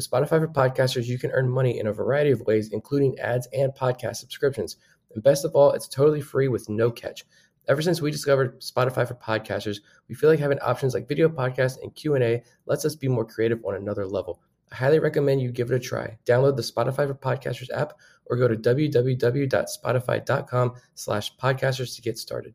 With Spotify for Podcasters, you can earn money in a variety of ways, including ads and podcast subscriptions. And best of all, it's totally free with no catch. Ever since we discovered Spotify for Podcasters, we feel like having options like video podcasts and Q&A lets us be more creative on another level. I highly recommend you give it a try. Download the Spotify for Podcasters app or go to www.spotify.com slash podcasters to get started.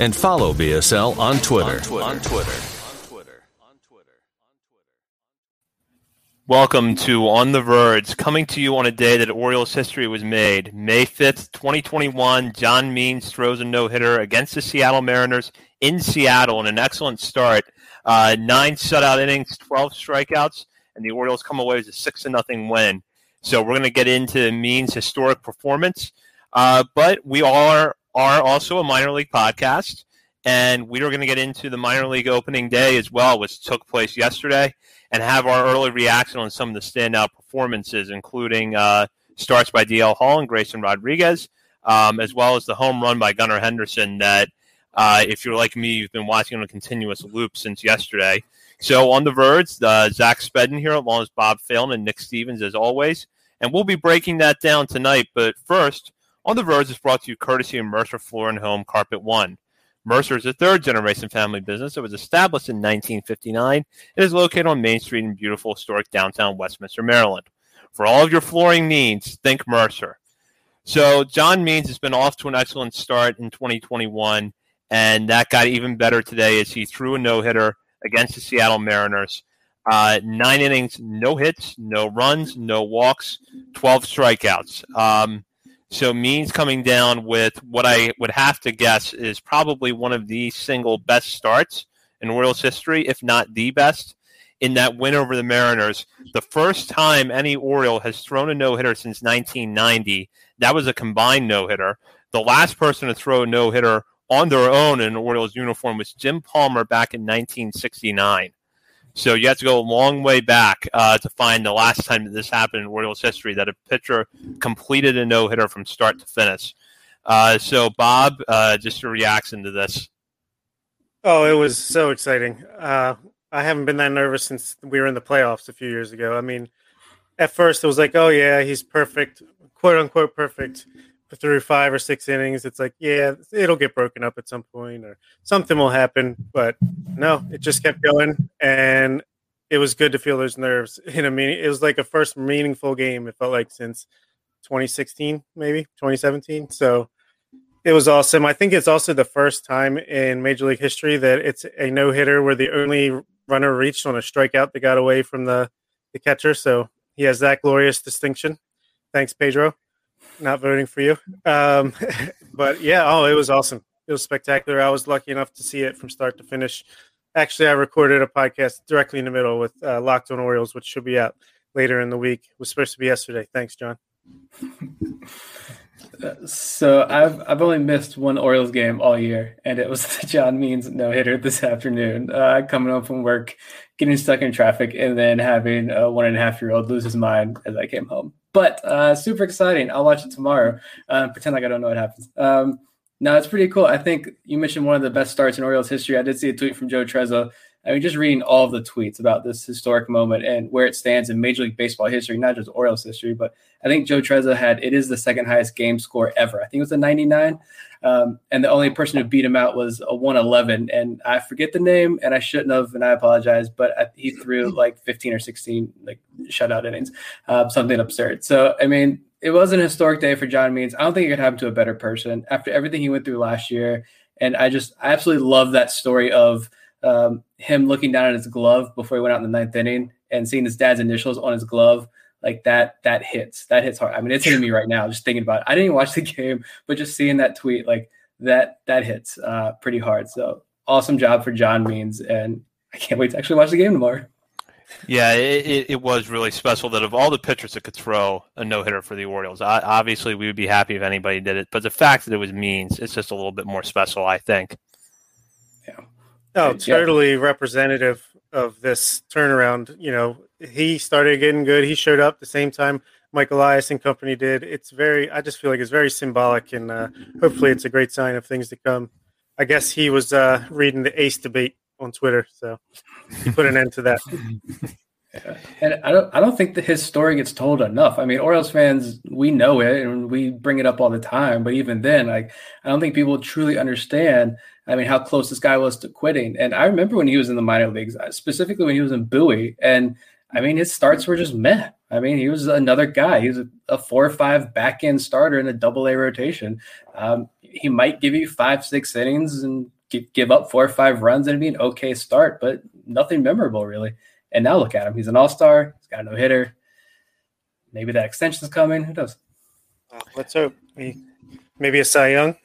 and follow BSL on Twitter. On Twitter. Welcome to On the Verge, coming to you on a day that Orioles history was made. May 5th, 2021, John Means throws a no hitter against the Seattle Mariners in Seattle in an excellent start. Uh, nine shutout innings, 12 strikeouts, and the Orioles come away with a 6 0 win. So we're going to get into Means' historic performance. Uh, but we are, are also a minor league podcast, and we are going to get into the minor league opening day as well, which took place yesterday and have our early reaction on some of the standout performances, including uh, starts by DL Hall and Grayson Rodriguez, um, as well as the home run by Gunnar Henderson that, uh, if you're like me, you've been watching on a continuous loop since yesterday. So on the verge, uh, Zach Spedden here, along with Bob Phelan and Nick Stevens, as always. And we'll be breaking that down tonight. But first, on the verge is brought to you courtesy of Mercer Floor and Home Carpet One. Mercer is a third generation family business. that was established in 1959. It is located on Main Street in beautiful historic downtown Westminster, Maryland. For all of your flooring needs, think Mercer. So John Means has been off to an excellent start in 2021, and that got even better today as he threw a no hitter against the Seattle Mariners. Uh, nine innings, no hits, no runs, no walks, 12 strikeouts. Um, so Means coming down with what I would have to guess is probably one of the single best starts in Orioles history, if not the best, in that win over the Mariners. The first time any Oriole has thrown a no hitter since 1990. That was a combined no hitter. The last person to throw a no hitter on their own in an Orioles uniform was Jim Palmer back in 1969. So you have to go a long way back uh, to find the last time that this happened in Orioles history that a pitcher completed a no hitter from start to finish. Uh, so, Bob, uh, just your reaction to this. Oh, it was so exciting. Uh, I haven't been that nervous since we were in the playoffs a few years ago. I mean, at first it was like, oh, yeah, he's perfect, quote unquote perfect through five or six innings. It's like, yeah, it'll get broken up at some point or something will happen. But no, it just kept going. And it was good to feel those nerves in a meaning. It was like a first meaningful game. It felt like since 2016, maybe 2017. So it was awesome. I think it's also the first time in Major League history that it's a no hitter where the only runner reached on a strikeout that got away from the, the catcher. So he has that glorious distinction. Thanks, Pedro not voting for you. Um, but yeah, oh, it was awesome. It was spectacular. I was lucky enough to see it from start to finish. Actually, I recorded a podcast directly in the middle with uh, Locked On Orioles, which should be out later in the week. It was supposed to be yesterday. Thanks, John. So I've I've only missed one Orioles game all year, and it was the John Means no hitter this afternoon. Uh, coming home from work, getting stuck in traffic, and then having a one and a half year old lose his mind as I came home. But uh, super exciting. I'll watch it tomorrow. Uh, pretend like I don't know what happens. Um, no, it's pretty cool. I think you mentioned one of the best starts in Orioles history. I did see a tweet from Joe Trezza. I mean, just reading all of the tweets about this historic moment and where it stands in Major League Baseball history, not just Orioles history, but I think Joe Trezza had it is the second highest game score ever. I think it was a 99. Um, and the only person who beat him out was a 111. And I forget the name, and I shouldn't have, and I apologize, but I, he threw like 15 or 16 like shutout innings, uh, something absurd. So, I mean, it was an historic day for John Means. I don't think it could happen to a better person after everything he went through last year. And I just, I absolutely love that story of um, him looking down at his glove before he went out in the ninth inning and seeing his dad's initials on his glove like that that hits that hits hard i mean it's hitting me right now just thinking about it i didn't even watch the game but just seeing that tweet like that that hits uh, pretty hard so awesome job for john means and i can't wait to actually watch the game tomorrow yeah, it, it, was really special that of all the pitchers that could throw a no hitter for the Orioles, I, obviously we would be happy if anybody did it. But the fact that it was Means, it's just a little bit more special, I think. Oh, totally yeah. representative of this turnaround. You know, he started getting good. He showed up the same time Mike Elias and company did. It's very, I just feel like it's very symbolic, and uh, hopefully it's a great sign of things to come. I guess he was uh, reading the Ace debate on Twitter, so he put an end to that. Yeah. And I don't, I don't think that his story gets told enough. I mean, Orioles fans, we know it and we bring it up all the time. But even then, like, I don't think people truly understand. I mean, how close this guy was to quitting. And I remember when he was in the minor leagues, uh, specifically when he was in Bowie, and I mean, his starts were just meh. I mean, he was another guy. He was a, a four or five back end starter in a double A rotation. Um, he might give you five, six innings and give, give up four or five runs and it'd be an okay start, but nothing memorable really. And now look at him. He's an all star. He's got no hitter. Maybe that extension's coming. Who knows? let's hope. Maybe a Cy Young.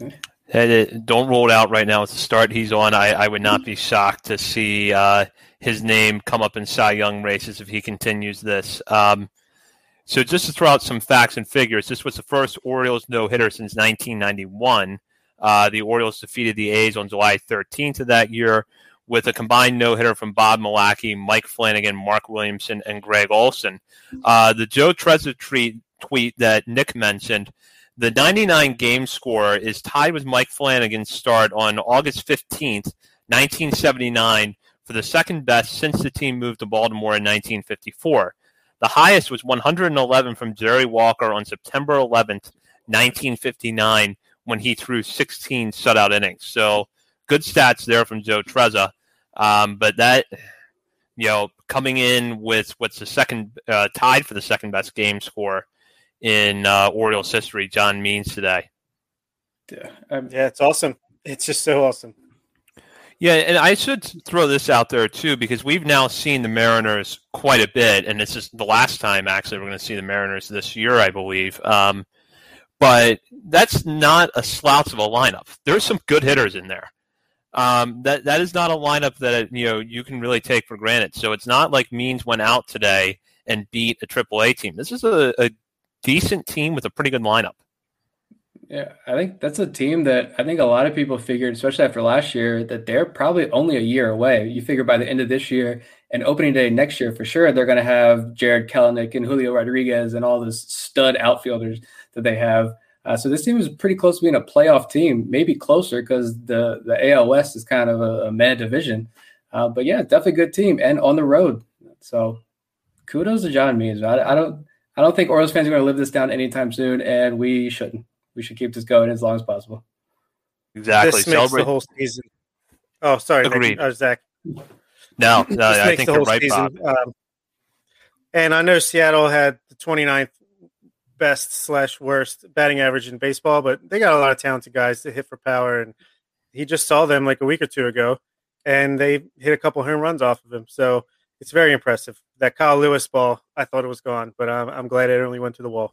don't roll it out right now. It's the start he's on. I, I would not be shocked to see uh, his name come up in Cy Young races if he continues this. Um, so just to throw out some facts and figures, this was the first Orioles no hitter since 1991. Uh, the Orioles defeated the A's on July 13th of that year with a combined no hitter from Bob Milacki, Mike Flanagan, Mark Williamson, and Greg Olson. Uh, the Joe tweet, tweet that Nick mentioned. The 99 game score is tied with Mike Flanagan's start on August 15th, 1979, for the second best since the team moved to Baltimore in 1954. The highest was 111 from Jerry Walker on September 11th, 1959, when he threw 16 shutout innings. So good stats there from Joe Trezza. Um, but that, you know, coming in with what's the second uh, tied for the second best game score in uh, Orioles history, John Means today. Yeah, um, yeah, it's awesome. It's just so awesome. Yeah, and I should throw this out there too because we've now seen the Mariners quite a bit, and this is the last time actually we're going to see the Mariners this year, I believe. Um, but that's not a slouch of a lineup. There's some good hitters in there. Um, that that is not a lineup that you know you can really take for granted. So it's not like Means went out today and beat a AAA team. This is a, a decent team with a pretty good lineup. Yeah, I think that's a team that I think a lot of people figured, especially after last year, that they're probably only a year away. You figure by the end of this year and opening day next year, for sure, they're going to have Jarred Kelenic and Julio Rodriguez and all those stud outfielders that they have. Uh, so this team is pretty close to being a playoff team, maybe closer because the the AL West is kind of a, a mad division. Uh, but yeah, definitely a good team and on the road. So kudos to John Means. I, I don't I don't think Orioles fans are going to live this down anytime soon, and we shouldn't we should keep this going as long as possible. Exactly. This makes Celebrate. the whole season. Oh, sorry, Agreed. Uh, Zach. No, no, I think you're right, season. Bob. Um, and I know Seattle had the 29th best slash worst batting average in baseball, but they got a lot of talented guys to hit for power. And he just saw them like a week or two ago, and they hit a couple home runs off of him. So it's very impressive. That Kyle Lewis ball, I thought it was gone, but I'm, I'm glad it only went to the wall.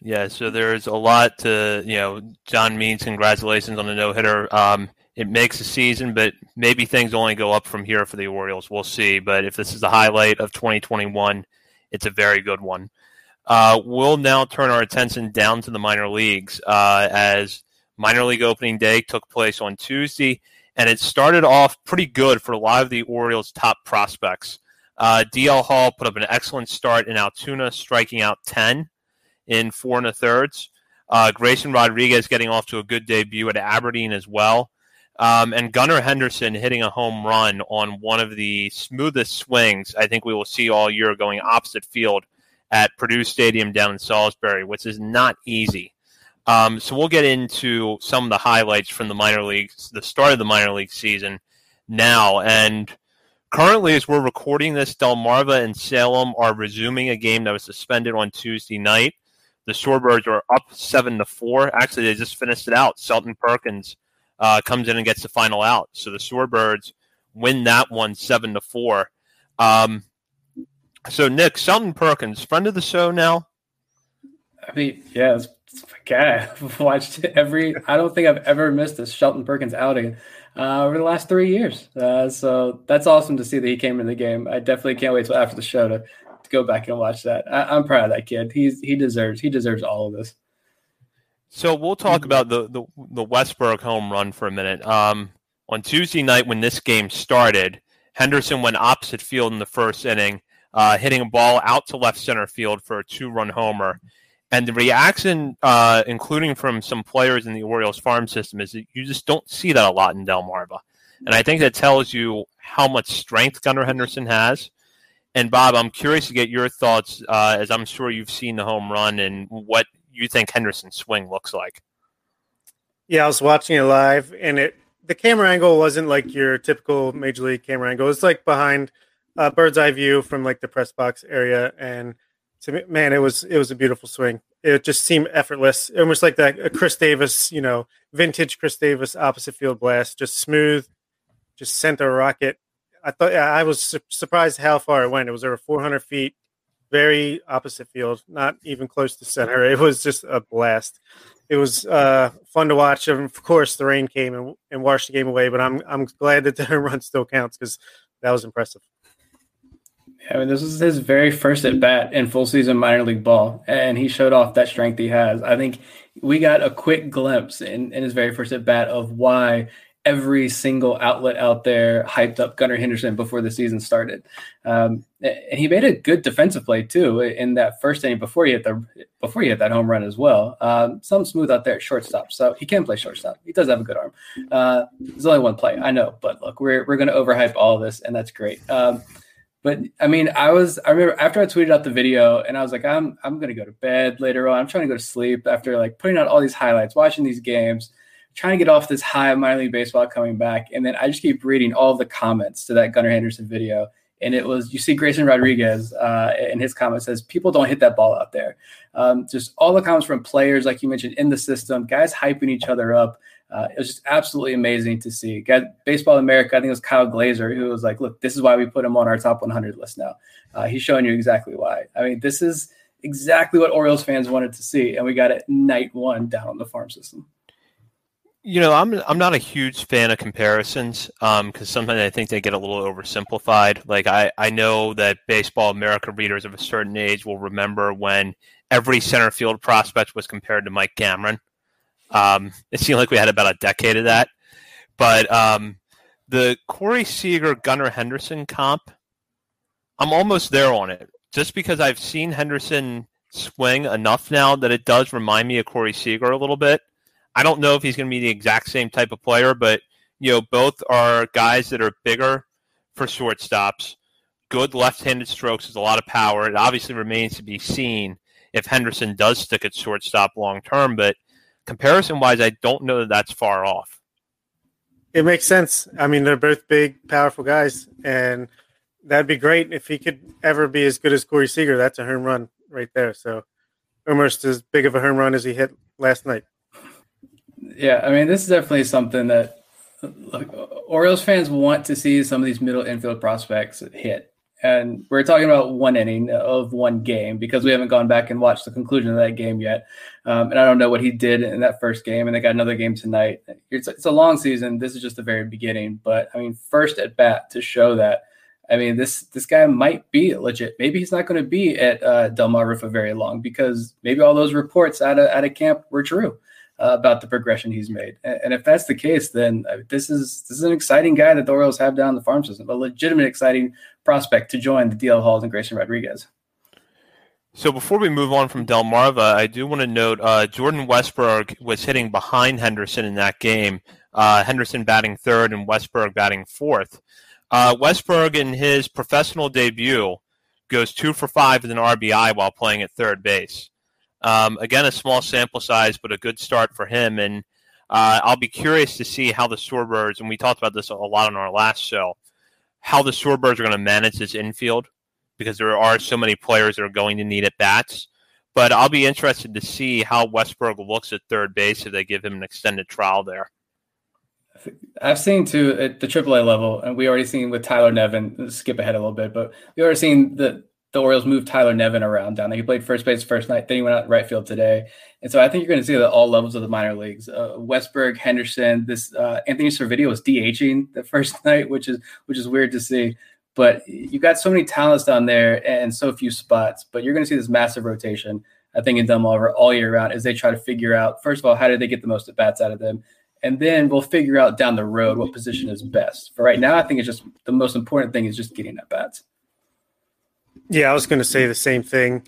Yeah, so there's a lot to you know. John Means, congratulations on the no hitter. Um, it makes a season, but maybe things only go up from here for the Orioles. We'll see. But if this is the highlight of 2021, it's a very good one. Uh, we'll now turn our attention down to the minor leagues uh, as minor league opening day took place on Tuesday, and it started off pretty good for a lot of the Orioles' top prospects. Uh, DL Hall put up an excellent start in Altoona, striking out 10 in four and a thirds. Uh, Grayson Rodriguez getting off to a good debut at Aberdeen as well. Um, and Gunnar Henderson hitting a home run on one of the smoothest swings I think we will see all year going opposite field at Perdue Stadium down in Salisbury, which is not easy. Um, so we'll get into some of the highlights from the minor leagues, the start of the minor league season now. And currently, as we're recording this, Delmarva and Salem are resuming a game that was suspended on Tuesday night. The Shorebirds are up seven to four. Actually, they just finished it out. Shelton Perkins uh, comes in and gets the final out. So the Shorebirds win that one seven to four. Um, so Nick Shelton Perkins, friend of the show now. I mean, yeah, it's, my. I've watched every. I don't think I've ever missed a Shelton Perkins outing uh, over the last three years. Uh, so that's awesome to see that he came in the game. I definitely can't wait till after the show to, to go back and watch that. I, am proud of that kid. He's he deserves he deserves all of this. So we'll talk about the the, the Westburg home run for a minute. Um, on Tuesday night when this game started, Henderson went opposite field in the first inning, uh, hitting a ball out to left center field for a two-run homer. And the reaction, uh, including from some players in the Orioles farm system, is that you just don't see that a lot in Delmarva. And I think that tells you how much strength Gunnar Henderson has. And Bob, I'm curious to get your thoughts, uh, as I'm sure you've seen the home run and what you think Henderson's swing looks like. Yeah, I was watching it live, and it the camera angle wasn't like your typical major league camera angle. It's like behind a uh, bird's eye view from like the press box area, and man, it was it was a beautiful swing. It just seemed effortless, almost like that Chris Davis, you know, vintage Chris Davis opposite field blast, just smooth, just sent a rocket. I thought I was su- surprised how far it went. It was over 400 feet very opposite field, not even close to center. It was just a blast. It was uh, fun to watch. Of course, the rain came and, and washed the game away, but I'm I'm glad that the run still counts because that was impressive. I mean, this is his very first at bat in full season minor league ball, and he showed off that strength he has. I think we got a quick glimpse in, in his very first at bat of why every single outlet out there hyped up Gunnar Henderson before the season started. Um, and he made a good defensive play too in that first inning before he hit the before he hit that home run as well. Um, some smooth out there at shortstop, so he can play shortstop. He does have a good arm. Uh, there's only one play, I know, but look, we're we're going to overhype all this, and that's great. Um, but I mean, I was I remember after I tweeted out the video, and I was like, I'm I'm to go to bed later on. I'm trying to go to sleep after like putting out all these highlights, watching these games trying to get off this high of minor league baseball coming back. And then I just keep reading all the comments to that Gunnar Henderson video. And it was, you see Grayson Rodriguez uh, in his comment says, people don't hit that ball out there. Um, just all the comments from players, like you mentioned, in the system, guys hyping each other up. Uh, it was just absolutely amazing to see. Got Baseball America, I think it was Kyle Glaser who was like, look, this is why we put him on our top 100 list now. Uh, he's showing you exactly why. I mean, this is exactly what Orioles fans wanted to see. And we got it night one down on the farm system. You know, I'm I'm not a huge fan of comparisons because um, sometimes I think they get a little oversimplified. Like I, I know that Baseball America readers of a certain age will remember when every center field prospect was compared to Mike Cameron. Um, it seemed like we had about a decade of that. But um, the Corey Seager Gunnar Henderson comp, I'm almost there on it. Just because I've seen Henderson swing enough now that it does remind me of Corey Seager a little bit. I don't know if he's going to be the exact same type of player, but you know, both are guys that are bigger for shortstops. Good left-handed strokes is a lot of power. It obviously remains to be seen if Henderson does stick at shortstop long term, but comparison-wise, I don't know that that's far off. It makes sense. I mean, they're both big, powerful guys, and that'd be great if he could ever be as good as Corey Seager. That's a home run right there. So almost as big of a home run as he hit last night. Yeah, I mean, this is definitely something that like, Orioles fans want to see some of these middle infield prospects hit. And we're talking about one inning of one game because we haven't gone back and watched the conclusion of that game yet. Um, and I don't know what he did in that first game. And they got another game tonight. It's, it's a long season. This is just the very beginning. But I mean, first at bat to show that. I mean, this this guy might be legit. Maybe he's not going to be at uh, Delmarva for very long because maybe all those reports out of out of camp were true uh, about the progression he's made. And, and, if that's the case, then uh, this is this is an exciting guy that the Orioles have down the farm system, a legitimate exciting prospect to join the DL Halls and Grayson Rodriguez. So before we move on from Delmarva, I do want to note uh, Jordan Westburg was hitting behind Henderson in that game. Uh, Henderson batting third and Westburg batting fourth. Uh, Westburg in his professional debut goes two for five with an RBI while playing at third base. Um, again, a small sample size, but a good start for him. And uh, I'll be curious to see how the Shorebirds, and we talked about this a lot on our last show, how the Shorebirds are going to manage this infield because there are so many players that are going to need at bats. But I'll be interested to see how Westburg looks at third base if they give him an extended trial there. I've seen too at the AAA level, and we already seen with Tyler Nevin. Skip ahead a little bit, but we already seen the the Orioles move Tyler Nevin around down there. He played first base first night, then he went out right field today, and so I think you're going to see that all levels of the minor leagues. Uh, Westburg, Henderson, this uh, Anthony Servideo was DHing the first night, which is which is weird to see. But you got so many talents down there and so few spots. But you're going to see this massive rotation, I think, in Delmarva all year round as they try to figure out, first of all, how do they get the most at bats out of them? And then we'll figure out down the road what position is best. For right now, I think it's just the most important thing is just getting at bats. Yeah, I was going to say the same thing.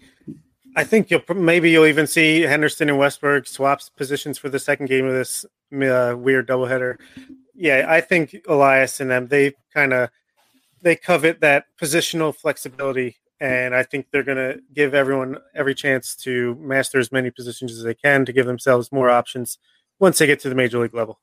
I think you'll maybe you'll even see Henderson and Westburg swaps positions for the second game of this uh, weird doubleheader. Yeah, I think Elias and them they kind of they covet that positional flexibility, and I think they're going to give everyone every chance to master as many positions as they can to give themselves more options once they get to the major league level.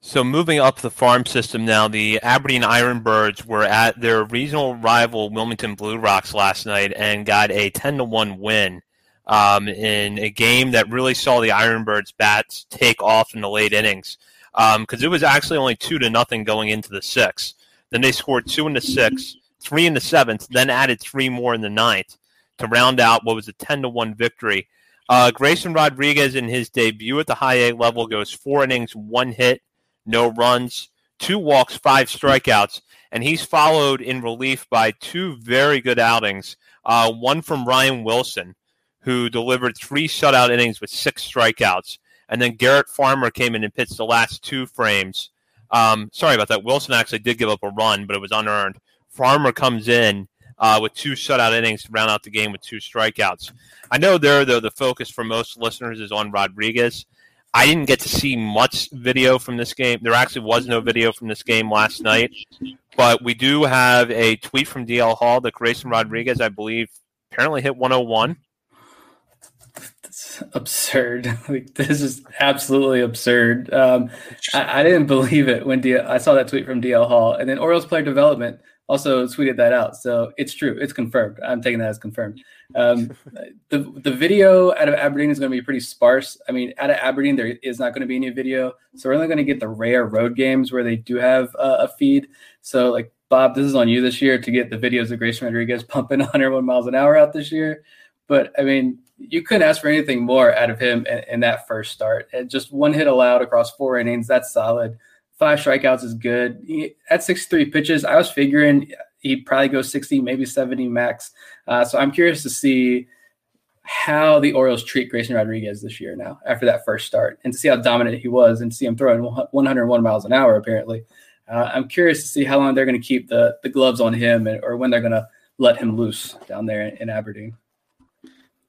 So moving up the farm system now, the Aberdeen Ironbirds were at their regional rival Wilmington Blue Rocks last night and got a ten to one win um, in a game that really saw the Ironbirds bats take off in the late innings because um, it was actually only two to nothing going into the sixth. Then they scored two in the sixth, three in the seventh, then added three more in the ninth to round out what was a 10 to 1 victory. Uh, Grayson Rodriguez, in his debut at the high A level, goes four innings, one hit, no runs, two walks, five strikeouts, and he's followed in relief by two very good outings. Uh, one from Ryan Wilson, who delivered three shutout innings with six strikeouts. And then Garrett Farmer came in and pitched the last two frames um, sorry about that. Wilson actually did give up a run, but it was unearned. Farmer comes in uh, with two shutout innings to round out the game with two strikeouts. I know there, though, the focus for most listeners is on Rodriguez. I didn't get to see much video from this game. There actually was no video from this game last night, but we do have a tweet from DL Hall that Grayson Rodriguez, I believe, apparently hit 101 absurd. Like this is absolutely absurd. Um, I, I, didn't believe it when D- I saw that tweet from DL Hall, and then Orioles player development also tweeted that out. So it's true. It's confirmed. I'm taking that as confirmed. Um, the the video out of Aberdeen is going to be pretty sparse. I mean, out of Aberdeen there is not going to be any video, so we're only going to get the rare road games where they do have uh, a feed. So like Bob, this is on you this year to get the videos of Grace Rodriguez pumping 101 miles an hour out this year. But I mean, you couldn't ask for anything more out of him in, in that first start. And just one hit allowed across four innings. That's solid. Five strikeouts is good. He, at 63 pitches, I was figuring he'd probably go 60, maybe 70 max. Uh, so I'm curious to see how the Orioles treat Grayson Rodriguez this year now after that first start and to see how dominant he was and see him throwing 101 miles an hour apparently. Uh, I'm curious to see how long they're going to keep the, the gloves on him and, or when they're going to let him loose down there in, in Aberdeen.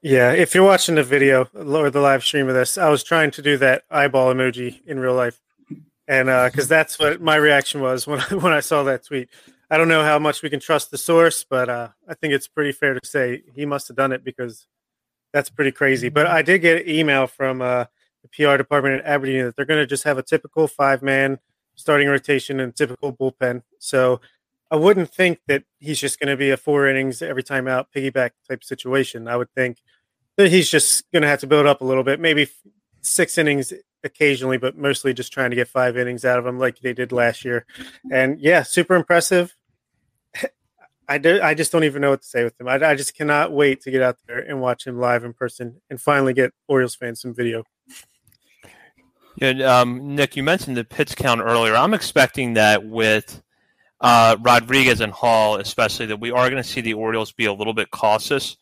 Yeah, if you're watching the video or the live stream of this, I was trying to do that eyeball emoji in real life, and because uh, that's what my reaction was when when I saw that tweet. I don't know how much we can trust the source, but uh, I think it's pretty fair to say he must have done it because that's pretty crazy. But I did get an email from uh, the PR department at Aberdeen that they're going to just have a typical five man starting rotation and typical bullpen. So I wouldn't think that he's just going to be a four innings every time out piggyback type situation. I would think he's just going to have to build up a little bit, maybe six innings occasionally, but mostly just trying to get five innings out of him like they did last year. And yeah, super impressive. I do, I just don't even know what to say with him. I, I just cannot wait to get out there and watch him live in person and finally get Orioles fans some video. Yeah, um, Nick, you mentioned the pitch count earlier. I'm expecting that with uh, Rodriguez and Hall, especially, that we are going to see the Orioles be a little bit cautious.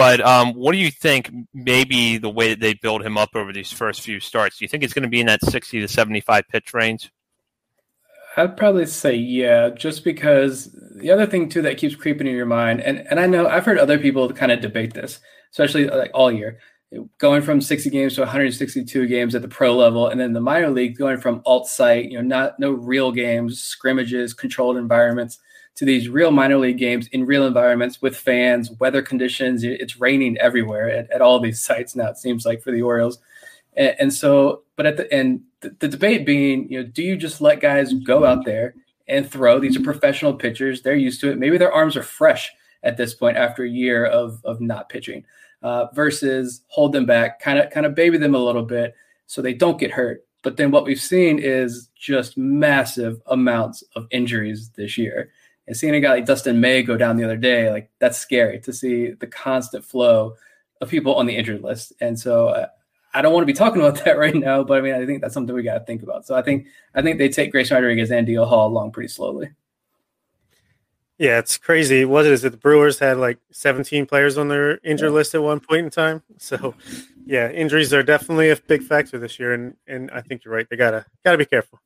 But um, what do you think? Maybe the way that they build him up over these first few starts, do you think it's going to be in that 60 to 75 pitch range? I'd probably say yeah, just because the other thing too that keeps creeping in your mind, and and I know I've heard other people kind of debate this, especially like all year, going from 60 games to 162 games at the pro level, and then the minor league going from alt site, you know, not no real games, scrimmages, controlled environments to these real minor league games in real environments with fans, weather conditions. It's raining everywhere at, at all these sites now. It seems like for the Orioles, and, and so, but at the end, the, the debate being, you know, do you just let guys go out there and throw? These are professional pitchers; they're used to it. Maybe their arms are fresh at this point after a year of of not pitching, uh, versus hold them back, kind of kind of baby them a little bit so they don't get hurt. But then what we've seen is just massive amounts of injuries this year. And seeing a guy like Dustin May go down the other day, like that's scary to see the constant flow of people on the injured list. And so uh, I don't want to be talking about that right now, but I mean, I think that's something we got to think about. So I think I think they take Grace Rodriguez and DL Hall along pretty slowly. Yeah, it's crazy. What is it? The Brewers had like 17 players on their injured yeah. list at one point in time. So, yeah, injuries are definitely a big factor this year, and and I think you're right. They gotta gotta be careful.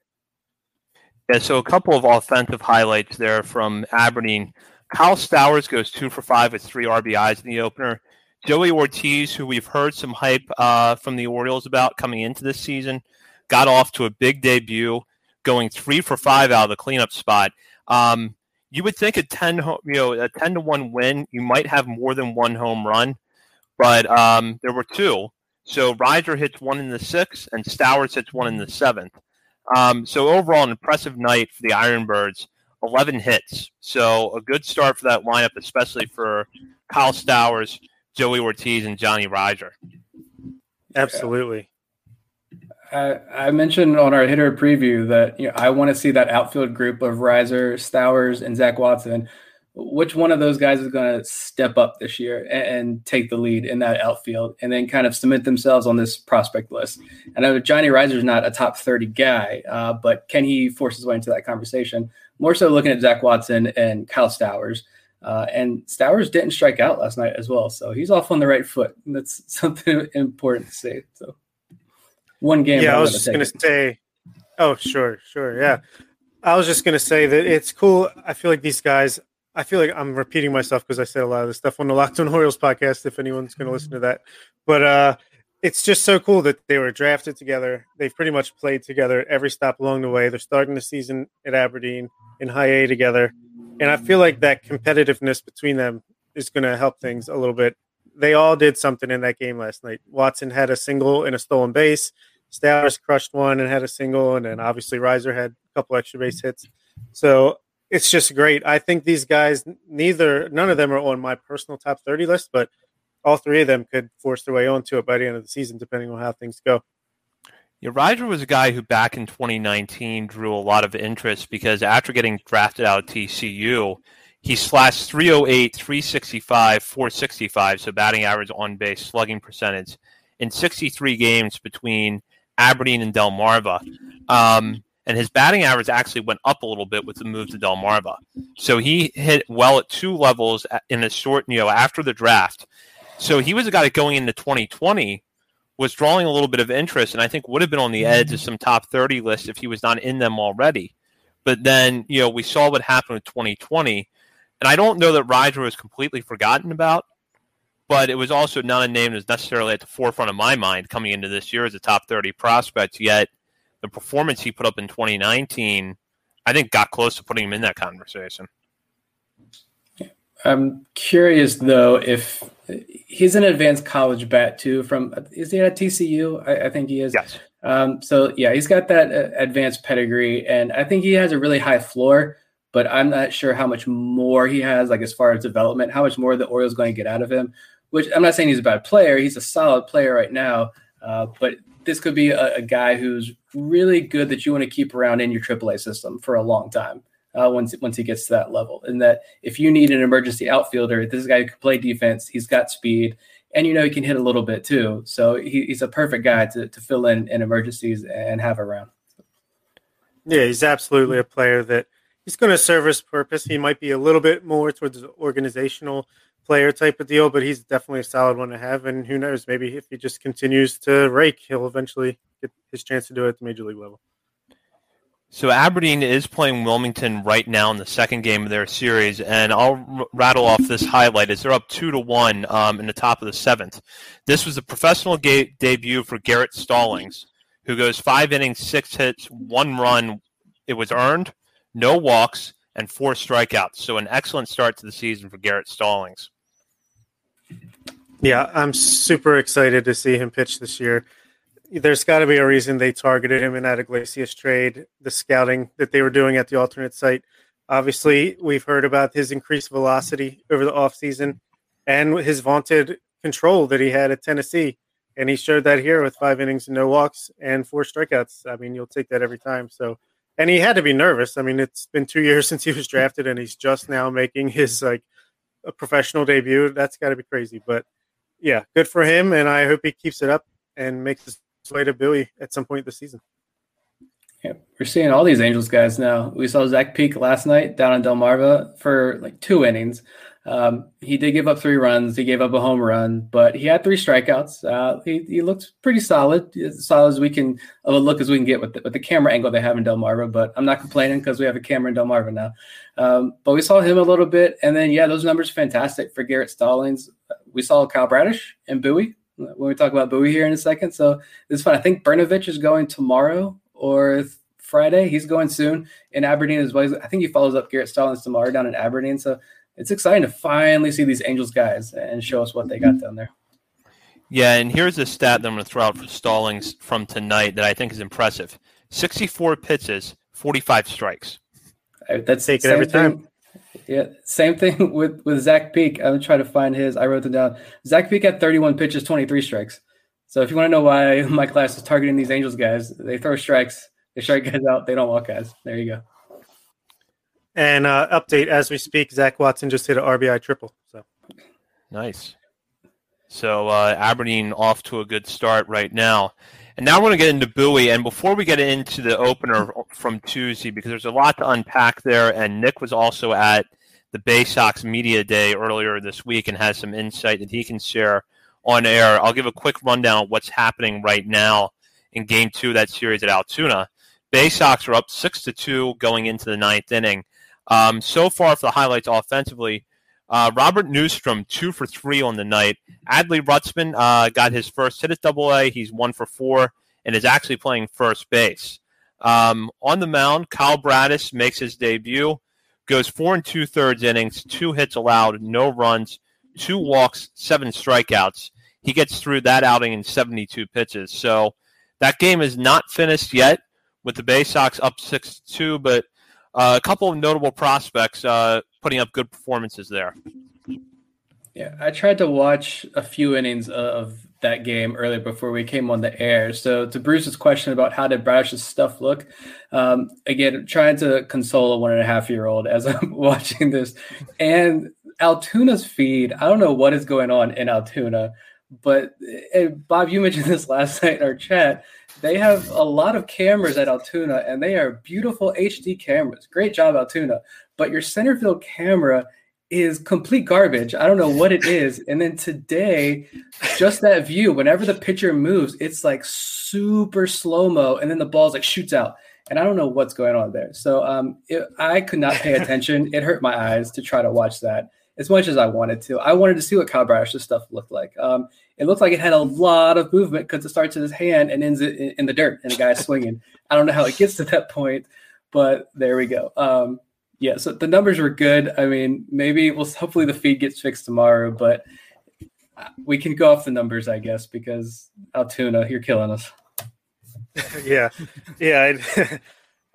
Yeah, so a couple of offensive highlights there from Aberdeen. Kyle Stowers goes two for five with three RBIs in the opener. Joey Ortiz, who we've heard some hype uh, from the Orioles about coming into this season, got off to a big debut, going three for five out of the cleanup spot. Um, you would think a ten, you know, a ten to one win, you might have more than one home run, but um, there were two. So Rizer hits one in the sixth, and Stowers hits one in the seventh. Um, so overall, an impressive night for the Ironbirds. 11 hits. So a good start for that lineup, especially for Kyle Stowers, Joey Ortiz, and Johnny Rizer. Absolutely. I, I mentioned on our hitter preview that you know I want to see that outfield group of Rizer, Stowers, and Zach Watson which one of those guys is going to step up this year and, and, take the lead in that outfield and then kind of cement themselves on this prospect list? I know Johnny Rizer is not a top 30 guy, uh, but can he force his way into that conversation? More so looking at Zach Watson and Kyle Stowers. Uh, and Stowers didn't strike out last night as well. So he's off on the right foot. That's something important to say. So one game. Yeah, I was just going to say, oh, sure, sure. Yeah. I was just going to say that it's cool. I feel like these guys, I feel like I'm repeating myself because I said a lot of this stuff on the Locked On Orioles podcast. If anyone's going to listen to that, but uh, it's just so cool that they were drafted together. They've pretty much played together every stop along the way. They're starting the season at Aberdeen in High A together, and I feel like that competitiveness between them is going to help things a little bit. They all did something in that game last night. Watson had a single and a stolen base. Stowers crushed one and had a single, and then obviously Rizer had a couple extra base hits. So it's just great. I think these guys, neither, none of them are on my personal top 30 list, but all three of them could force their way onto it by the end of the season, depending on how things go. Yeah, Rizer was a guy who back in 2019 drew a lot of interest because after getting drafted out of TCU, he slashed 308, 365, 465, so batting average on base, slugging percentage in 63 games between Aberdeen and Delmarva. Um, and his batting average actually went up a little bit with the move to Delmarva. So he hit well at two levels in a short, you know, after the draft. So he was a guy that going into 2020 was drawing a little bit of interest, and I think would have been on the edge of some top 30 lists if he was not in them already. But then, you know, we saw what happened with 2020, and I don't know that Rizer was completely forgotten about, but it was also not a name that was necessarily at the forefront of my mind coming into this year as a top 30 prospect. Yet the performance he put up in 2019, I think got close to putting him in that conversation. I'm curious though if he's an advanced college bat too. From is he at TCU? I, I think he is. Yes. Um, so yeah, he's got that uh, advanced pedigree, and I think he has a really high floor. But I'm not sure how much more he has, like as far as development, how much more the Orioles going to get out of him. Which I'm not saying he's a bad player; he's a solid player right now. Uh, but this could be a, a, guy who's really good that you want to keep around in your AAA system for a long time. Uh, once once he gets to that level, and that if you need an emergency outfielder, this guy who can play defense. He's got speed, and you know he can hit a little bit too. So he, he's a perfect guy to, to fill in in emergencies and have around. Yeah, he's absolutely a player that he's going to serve his purpose. He might be a little bit more towards the organizational player type of deal, but he's definitely a solid one to have. And who knows, maybe if he just continues to rake, he'll eventually get his chance to do it at the major league level. So Aberdeen is playing Wilmington right now in the second game of their series, and I'll r- rattle off this highlight as they're up two to one um, in the top of the seventh. This was a professional ga- debut for Garrett Stallings, who goes five innings, six hits, one run. It was earned, no walks, and four strikeouts. So an excellent start to the season for Garrett Stallings. Yeah, I'm super excited to see him pitch this year there's got to be a reason they targeted him in that Iglesias trade, the scouting that they were doing at the alternate site. Obviously, we've heard about his increased velocity over the offseason and his vaunted control that he had at Tennessee. And he showed that here with five innings and no walks and four strikeouts. I mean, you'll take that every time. So, and he had to be nervous. I mean, it's been two years since he was drafted and he's just now making his like a professional debut. That's got to be crazy. But yeah, good for him. And I hope he keeps it up and makes his way to Bowie at some point this season. Yeah, we're seeing all these Angels guys now. We saw Zach Peek last night down in Delmarva for like two innings. Um, he did give up three runs. He gave up a home run, but he had three strikeouts. Uh, he, he looked pretty solid, as solid as we can of a look as we can get with the, with the camera angle they have in Delmarva. But I'm not complaining because we have a camera in Delmarva now. Um, but we saw him a little bit, and then yeah, those numbers fantastic for Garrett Stallings. We saw Kyle Bradish and Bowie when we talk about Bowie here in a second. So it's fun. I think Brnovich is going tomorrow or Friday. He's going soon in Aberdeen as well. I think he follows up Garrett Stallings tomorrow down in Aberdeen. So it's exciting to finally see these Angels guys and show us what they got down there. Yeah, and here's a stat that I'm going to throw out for Stallings from tonight that I think is impressive 64 pitches, 45 strikes. That's take it every thing. time. Yeah, same thing with with Zach Peek. I'm trying to find his. I wrote them down. Zach Peek had 31 pitches, 23 strikes. So if you want to know why my class is targeting these Angels guys, they throw strikes, they strike guys out, they don't walk guys. There you go. And uh, update as we speak, Zach Watson just hit an RBI triple. So nice. So uh, Aberdeen off to a good start right now. And now we're going to get into Bowie. And before we get into the opener from Tuesday, because there's a lot to unpack there, and Nick was also at the Bay Sox Media Day earlier this week and has some insight that he can share on air. I'll give a quick rundown of what's happening right now in Game Two of that series at Altoona. Bay Sox are up six to two going into the ninth inning. Um, so far, for the highlights offensively, uh, Robert Neustrom, two for three on the night. Adley Rutschman uh, got his first hit at double A. He's one for four and is actually playing first base. Um, on the mound, Kyle Bradish makes his debut, goes four and two thirds innings, two hits allowed, no runs, two walks, seven strikeouts. He gets through that outing in 72 pitches. So that game is not finished yet with the Bay Sox up 6 2, but uh, a couple of notable prospects uh, putting up good performances there. Yeah, I tried to watch a few innings of that game earlier before we came on the air. So to Bruce's question about how did Bradish's stuff look, um, again, trying to console a one and a half year old as I'm watching this, and Altoona's feed. I don't know what is going on in Altoona, but eh, Bob, you mentioned this last night in our chat. They have a lot of cameras at Altoona, and they are beautiful HD cameras. Great job, Altoona. But your center field camera is complete garbage. I don't know what it is. And then today, just that view, whenever the pitcher moves, it's like super slow mo, and then the ball's like shoots out. And I don't know what's going on there. So um, it, I could not pay attention. it hurt my eyes to try to watch that as much as I wanted to. I wanted to see what Kyle Bradish's stuff looked like. Um, it looked like it had a lot of movement because it starts in his hand and ends it in, in the dirt, and the guy's swinging. I don't know how it gets to that point, but there we go. Um, yeah, so the numbers were good. I mean, maybe we'll hopefully the feed gets fixed tomorrow, but uh, we can go off the numbers, I guess, because Altoona, you're killing us. yeah, yeah. I,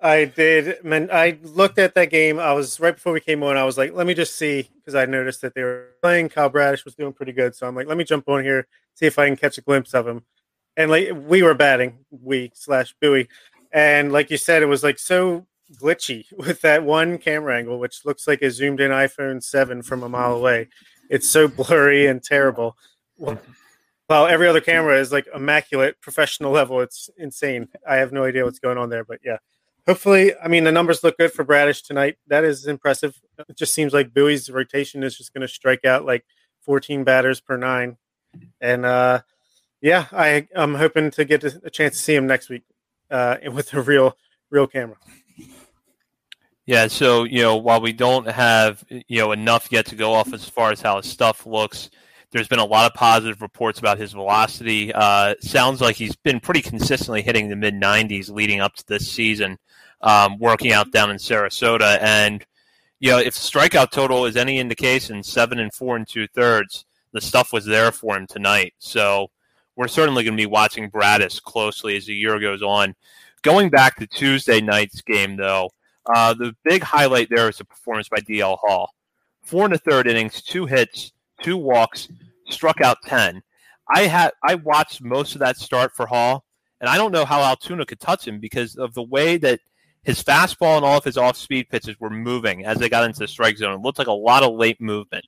I did. Man, I looked at that game. I was right before we came on. I was like, let me just see because I noticed that they were playing. Kyle Bradish was doing pretty good, so I'm like, let me jump on here, see if I can catch a glimpse of him. And like we were batting, we slash Bowie, and like you said, it was like so glitchy with that one camera angle, which looks like a zoomed in iPhone 7 from a mile away. It's so blurry and terrible. While every other camera is like immaculate professional level. It's insane. I have no idea what's going on there, but yeah. Hopefully, I mean, the numbers look good for Bradish tonight. That is impressive. It just seems like Bowie's rotation is just going to strike out like 14 batters per nine. And uh, yeah, I, I'm hoping to get a chance to see him next week uh, with a real, real camera. Yeah, so you know, while we don't have you know enough yet to go off as far as how his stuff looks, there's been a lot of positive reports about his velocity. Uh, sounds like he's been pretty consistently hitting the mid 90s leading up to this season, um, working out down in Sarasota. And you know, if the strikeout total is any indication, seven and four and two thirds, the stuff was there for him tonight. So we're certainly going to be watching Bradish closely as the year goes on. Going back to Tuesday night's game, though, uh, the big highlight there is the performance by DL Hall. Four and a third innings, two hits, two walks, struck out ten. I had I watched most of that start for Hall, and I don't know how Altoona could touch him because of the way that his fastball and all of his off-speed pitches were moving as they got into the strike zone. It looked like a lot of late movement.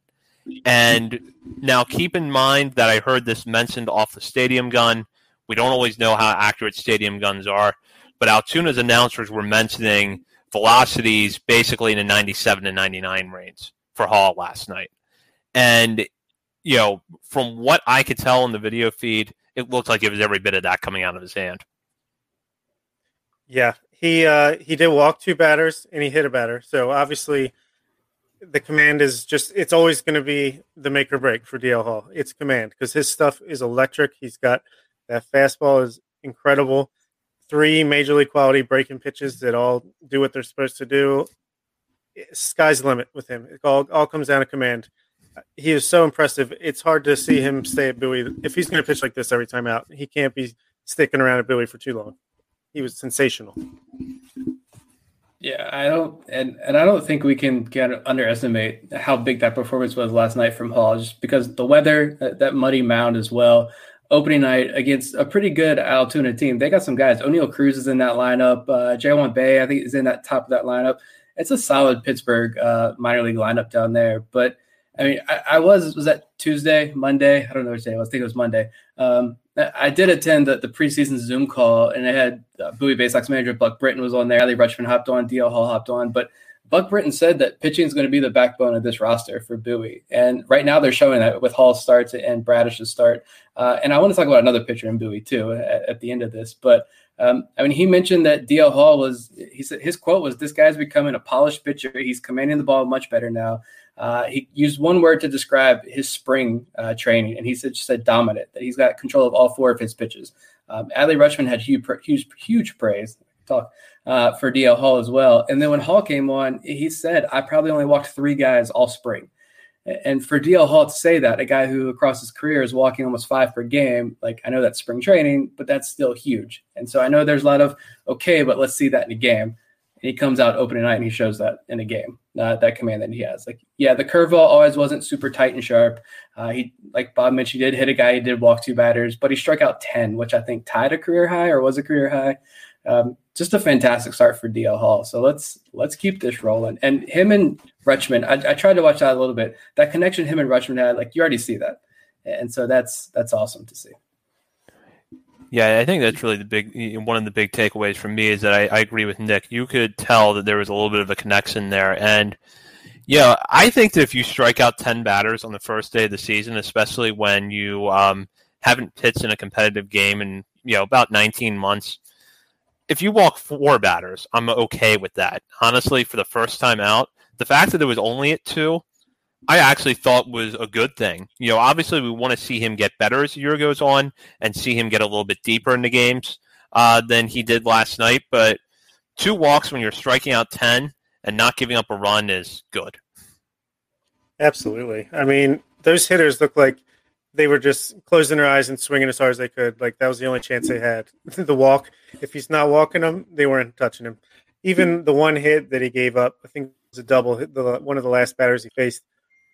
And now keep in mind that I heard this mentioned off the stadium gun. We don't always know how accurate stadium guns are, but Altoona's announcers were mentioning velocities basically in the 97 to 99 range for Hall last night. And, you know, from what I could tell in the video feed, it looked like it was every bit of that coming out of his hand. Yeah, he uh, he did walk two batters and he hit a batter. So obviously, the command is just it's always going to be the make or break for DL Hall. It's command because his stuff is electric. He's got that fastball is incredible. Three major league quality breaking pitches that all do what they're supposed to do. Sky's the limit with him. It all all comes down to command. He is so impressive. It's hard to see him stay at Bowie if he's going to pitch like this every time out. He can't be sticking around at Bowie for too long he was sensational. Yeah, I don't, and and I don't think we can get underestimate how big that performance was last night from Hall, just because the weather, that, that muddy mound as well. Opening night against a pretty good Altoona team. They got some guys. Oneil Cruz is in that lineup. Uh, Ji-hwan Bae, I think, is in that top of that lineup. It's a solid Pittsburgh uh, minor league lineup down there. But I mean, I, I, was was that Tuesday, Monday? I don't know which day it was. I think it was Monday. Um, I did attend the, the preseason Zoom call, and it had uh, Bowie Bay Sox manager Buck Britton was on there. Adley Rutschman hopped on, DL Hall hopped on, but Buck Britton said that pitching is going to be the backbone of this roster for Bowie, and right now they're showing that with Hall's starts and Bradish's start. Uh, and I want to talk about another pitcher in Bowie too at, at the end of this, but um, I mean, he mentioned that DL Hall was. He said his quote was, "This guy's becoming a polished pitcher. He's commanding the ball much better now." Uh, he used one word to describe his spring uh, training, and he said, said dominant, that he's got control of all four of his pitches. Um, Adley Rutschman had huge, huge, huge praise talk uh, for DL Hall as well. And then when Hall came on, he said, I probably only walked three guys all spring. And for DL Hall to say that, a guy who across his career is walking almost five per game, like I know that's spring training, but that's still huge. And so I know there's a lot of, okay, but let's see that in a game he comes out opening night and he shows that in a game, uh, that command that he has. Like, yeah, the curveball always wasn't super tight and sharp. Uh, he, like Bob mentioned, he did hit a guy, he did walk two batters, but he struck out 10, which I think tied a career high or was a career high. Um, just a fantastic start for DL Hall. So let's let's keep this rolling. And him and Rutschman, I, I tried to watch that a little bit. That connection him and Rutschman had, like you already see that, and so that's that's awesome to see. Yeah, I think that's really the big one of the big takeaways from me is that I, I, agree with Nick. You could tell that there was a little bit of a connection there, and yeah, I think that if you strike out ten batters on the first day of the season, especially when you um, haven't pitched in a competitive game in you know about 19 months, if you walk four batters, I'm okay with that. Honestly, for the first time out, the fact that it was only at two I actually thought was a good thing. You know, obviously we want to see him get better as the year goes on and see him get a little bit deeper in the games uh, than he did last night. But two walks when you're striking out ten and not giving up a run is good. Absolutely. I mean, those hitters look like they were just closing their eyes and swinging as hard as they could. Like that was the only chance they had. the walk. If he's not walking them, they weren't touching him. Even the one hit that he gave up, I think it was a double hit. The one of the last batters he faced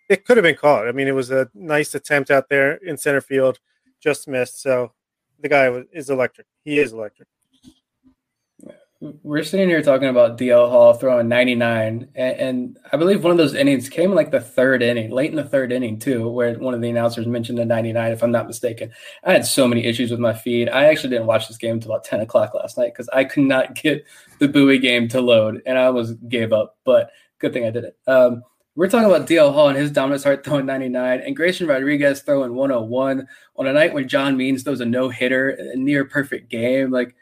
it could have been caught. I mean, it was a nice attempt out there in center field, just missed. So the guy was, is electric. He is electric. We're sitting here talking about DL Hall throwing 99, and, and, I believe one of those innings came in like the third inning, late in the third inning too, where one of the announcers mentioned a 99, if I'm not mistaken. I had so many issues with my feed. I actually didn't watch this game until about 10 o'clock last night because I could not get the Bowie game to load, and I almost gave up. But good thing I did it. Um, we're talking about DL Hall and his dominant start throwing 99 and Grayson Rodriguez throwing 101 on a night when John Means throws a no hitter, a near perfect game. Like,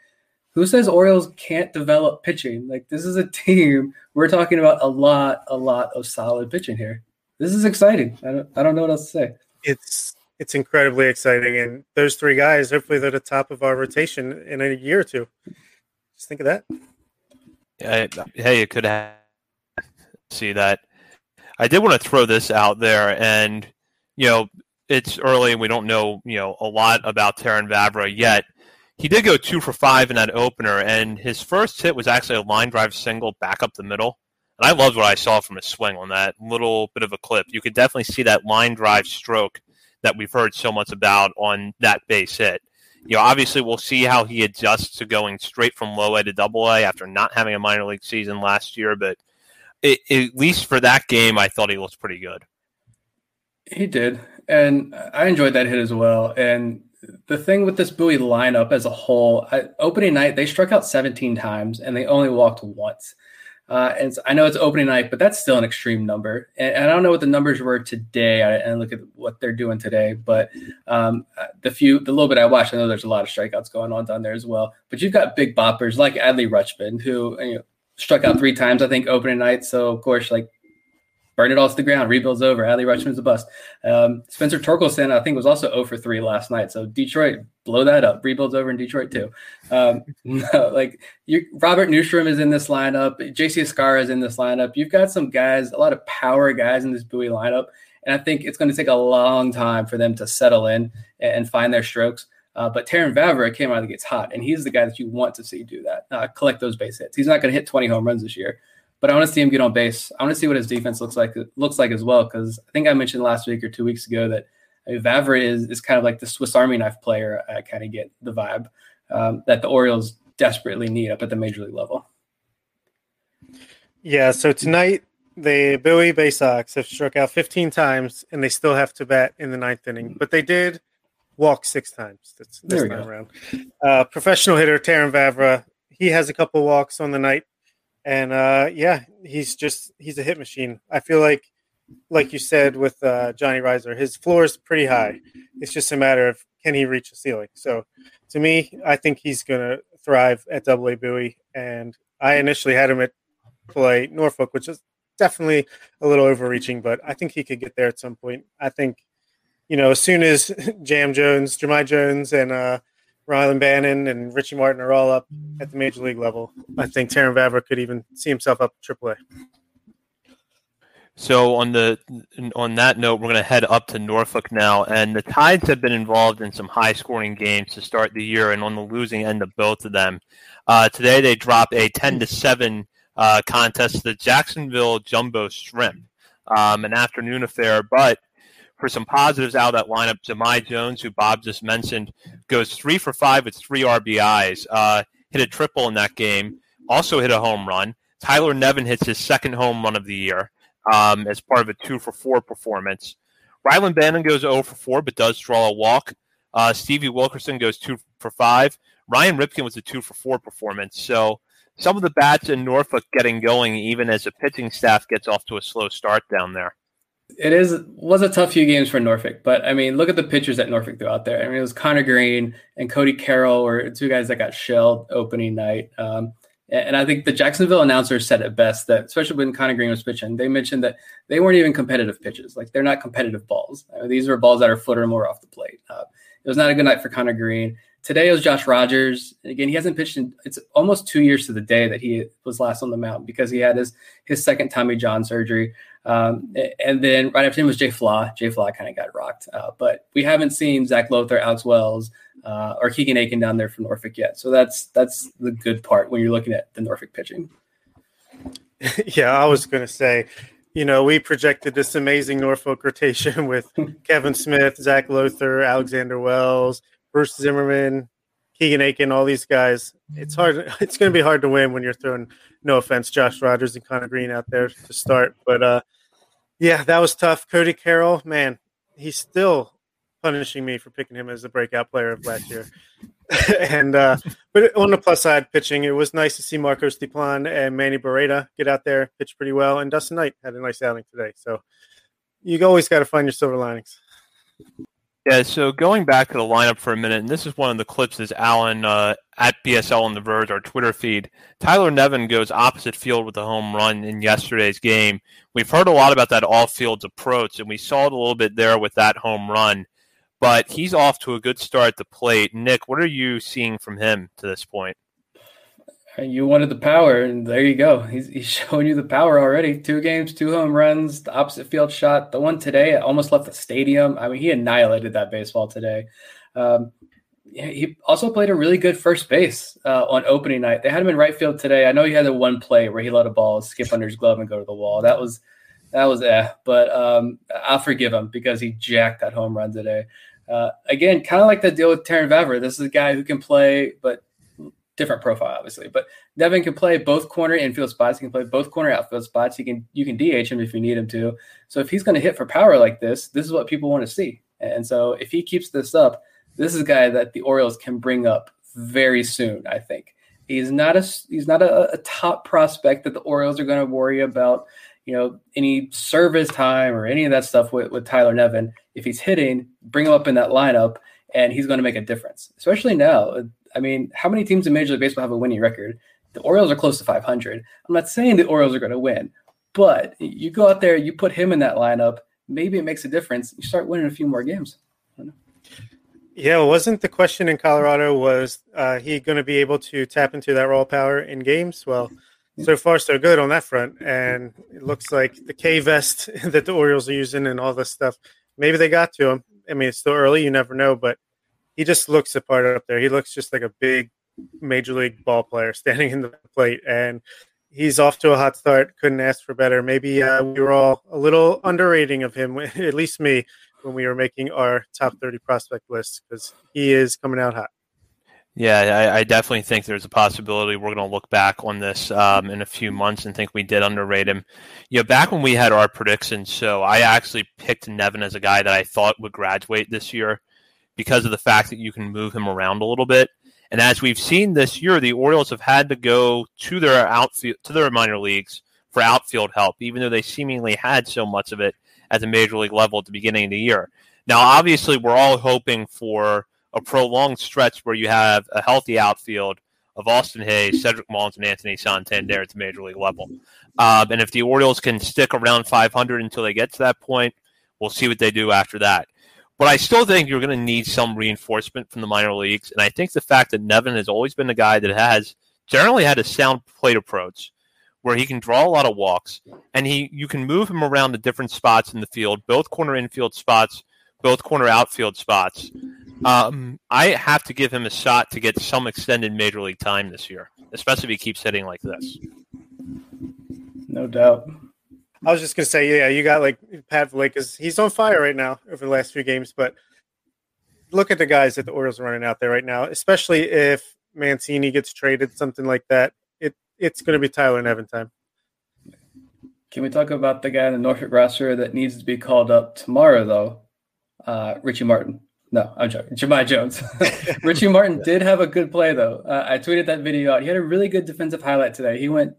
who says Orioles can't develop pitching? Like this is a team we're talking about a lot, a lot of solid pitching here. This is exciting. I don't, I don't know what else to say. It's it's incredibly exciting, and those three guys, hopefully, they're the top of our rotation in a year or two. Just think of that. Yeah, hey, it could have see that. I did want to throw this out there, and you know, it's early, and we don't know you know a lot about Terrin Vavra yet he did go two for five in that opener, and his first hit was actually a line drive single back up the middle. And I loved what I saw from his swing on that little bit of a clip. You could definitely see that line drive stroke that we've heard so much about on that base hit. You know, obviously we'll see how he adjusts to going straight from low A to double A after not having a minor league season last year, but it, at least for that game, I thought he looked pretty good. He did, and I enjoyed that hit as well. And the thing with this Bowie lineup as a whole, I, opening night they struck out 17 times and they only walked once. Uh, and I know it's opening night, but that's still an extreme number. And, and I don't know what the numbers were today. I, and look at what they're doing today, but um, the few, the little bit I watched, I know there's a lot of strikeouts going on down there as well. But you've got big boppers like Adley Rutschman, who you know, struck out three times, I think, opening night. So of course, like burn it all to the ground. Rebuilds over. Adley Rutschman's a bust. Um, Spencer Torkelson, I think, was also 0 for 3 last night. So Detroit, blow that up. Rebuilds over in Detroit too. Um, no, like Robert Neustrom is in this lineup. JC Escarra is in this lineup. You've got some guys, a lot of power guys in this Bowie lineup. And I think it's going to take a long time for them to settle in and find their strokes. Uh, but Terrin Vavra came out of the gates hot, and he's the guy that you want to see do that, uh, collect those base hits. He's not going to hit 20 home runs this year, but I want to see him get on base. I want to see what his defense looks like looks like as well. Because I think I mentioned last week or two weeks ago that I mean, Vavra is is kind of like the Swiss Army knife player. I kind of get the vibe um, that the Orioles desperately need up at the major league level. Yeah. So tonight the Bowie Bay Sox have struck out 15 times, and they still have to bat in the ninth inning. But they did walk six times this, this time go. around. Uh, professional hitter Terrin Vavra, he has a couple walks on the night and uh, yeah, he's just he's a hit machine. I feel like, like you said with uh, Johnny Rizer, his floor is pretty high. It's just a matter of can he reach the ceiling. So, to me, I think he's to thrive at Double A Bowie. And I initially had him at play Norfolk, which is definitely a little overreaching, but I think he could get there at some point. I think, you know, as soon as Jam Jones, Jahmai Jones, and uh, Rylan Bannon and Richie Martin are all up at the major league level. I think Terrin Vavra could even see himself up to AAA. So on the on that note, we're going to head up to Norfolk now, and the Tides have been involved in some high-scoring games to start the year, and on the losing end of both of them. Uh, today, they drop a ten to seven uh, contest to the Jacksonville Jumbo Shrimp, um, an afternoon affair, but for some positives out of that lineup, Jahmai Jones, who Bob just mentioned, goes three for five with three RBIs. Uh, hit a triple in that game. Also hit a home run. Tyler Nevin hits his second home run of the year um, as part of a two for four performance. Rylan Bannon goes 0 for 4, but does draw a walk. Uh, Stevie Wilkerson goes 2 for 5. Ryan Ripken was a 2 for 4 performance. So some of the bats in Norfolk getting going, even as the pitching staff gets off to a slow start down there. It is was a tough few games for Norfolk, but I mean, look at the pitchers that Norfolk threw out there. I mean, it was Conner Greene and Cody Carroll were two guys that got shelled opening night. Um, and I think the Jacksonville announcer said it best that, especially when Conner Greene was pitching, they mentioned that they weren't even competitive pitches. Like they're not competitive balls. I mean, these were balls that are footer more off the plate. Uh, it was not a good night for Conner Greene. Today it was Josh Rogers. Again, he hasn't pitched in it's almost two years to the day that he was last on the mound because he had his his second Tommy John surgery. Um, and then right after him was Jay Flaa. Jay Flaa kind of got rocked. Uh, but we haven't seen Zach Lowther, Alex Wells, uh, or Keegan Akin down there for Norfolk yet. So that's that's the good part when you're looking at the Norfolk pitching. yeah, I was going to say, you know, we projected this amazing Norfolk rotation with Kevin Smith, Zach Lowther, Alexander Wells, Bruce Zimmerman, Keegan Akin, all these guys. It's hard. It's going to be hard to win when you're throwing. No offense, Josh Rogers and Conner Greene out there to start, but uh, yeah, that was tough. Cody Carroll, man, he's still punishing me for picking him as the breakout player of last year. and uh, but on the plus side, pitching, it was nice to see Marcos Diplan and Manny Barreda get out there, pitch pretty well, and Dusten Knight had a nice outing today. So you always got to find your silver linings. Yeah, so going back to the lineup for a minute, and this is one of the clips is Alan uh, at BSL on the Verge, our Twitter feed. Tyler Nevin goes opposite field with a home run in yesterday's game. We've heard a lot about that all fields approach, and we saw it a little bit there with that home run. But he's off to a good start at the plate. Nick, what are you seeing from him to this point? You wanted the power, and there you go. He's, he's showing you the power already. Two games, two home runs, the opposite field shot. The one today almost left the stadium. I mean, he annihilated that baseball today. Um, he also played a really good first base uh, on opening night. They had him in right field today. I know he had the one play where he let a ball skip under his glove and go to the wall. That was that was eh, but um, I'll forgive him because he jacked that home run today. Uh, again, kind of like the deal with Terrin Vavra. This is a guy who can play, but different profile, obviously. But Nevin can play both corner infield spots. He can play both corner outfield spots. He can you can DH him if you need him to. So if he's going to hit for power like this, this is what people want to see. And so if he keeps this up, this is a guy that the Orioles can bring up very soon. I think he's not a he's not a, a top prospect that the Orioles are going to worry about. You know any service time or any of that stuff with, with Tyler Nevin. If he's hitting, bring him up in that lineup, and he's going to make a difference. Especially now, I mean, how many teams in Major League Baseball have a winning record? The Orioles are close to 500. I'm not saying the Orioles are going to win, but you go out there, you put him in that lineup, maybe it makes a difference. You start winning a few more games. Yeah, wasn't the question in Colorado was uh, he going to be able to tap into that raw power in games? Well, so far so good on that front, and it looks like the K vest that the Orioles are using and all this stuff. Maybe they got to him. I mean, it's still early; you never know, but he just looks the part up there. He looks just like a big major league ball player standing in the plate, and he's off to a hot start. Couldn't ask for better. Maybe uh, we were all a little underrating of him, at least me, when we were making our top 30 prospect list because he is coming out hot. Yeah, I, I, definitely think there's a possibility we're going to look back on this um, in a few months and think we did underrate him. You know, back when we had our predictions, so I actually picked Nevin as a guy that I thought would graduate this year because of the fact that you can move him around a little bit. And as we've seen this year, the Orioles have had to go to their outfield to their minor leagues for outfield help, even though they seemingly had so much of it at the major league level at the beginning of the year. Now, obviously, we're all hoping for a prolonged stretch where you have a healthy outfield of Austin Hays, Cedric Mullins, and Anthony Santander at the major league level. Um, and if the Orioles can stick around 500 until they get to that point, we'll see what they do after that. But I still think you're going to need some reinforcement from the minor leagues. And I think the fact that Nevin has always been a guy that has generally had a sound plate approach where he can draw a lot of walks and he you can move him around the different spots in the field, both corner infield spots, both corner outfield spots. Um, I have to give him a shot to get some extended major league time this year, especially if he keeps hitting like this. No doubt. I was just gonna say, yeah, you got like Pat because he's on fire right now over the last few games. But look at the guys that the Orioles are running out there right now, especially if Mancini gets traded, something like that. It it's gonna be Tyler Nevin time. Can we talk about the guy in the Norfolk roster that needs to be called up tomorrow, though? Uh, Richie Martin. No, I'm joking. Jahmai Jones. Richie Martin did have a good play, though. Uh, I tweeted that video out. He had a really good defensive highlight today. He went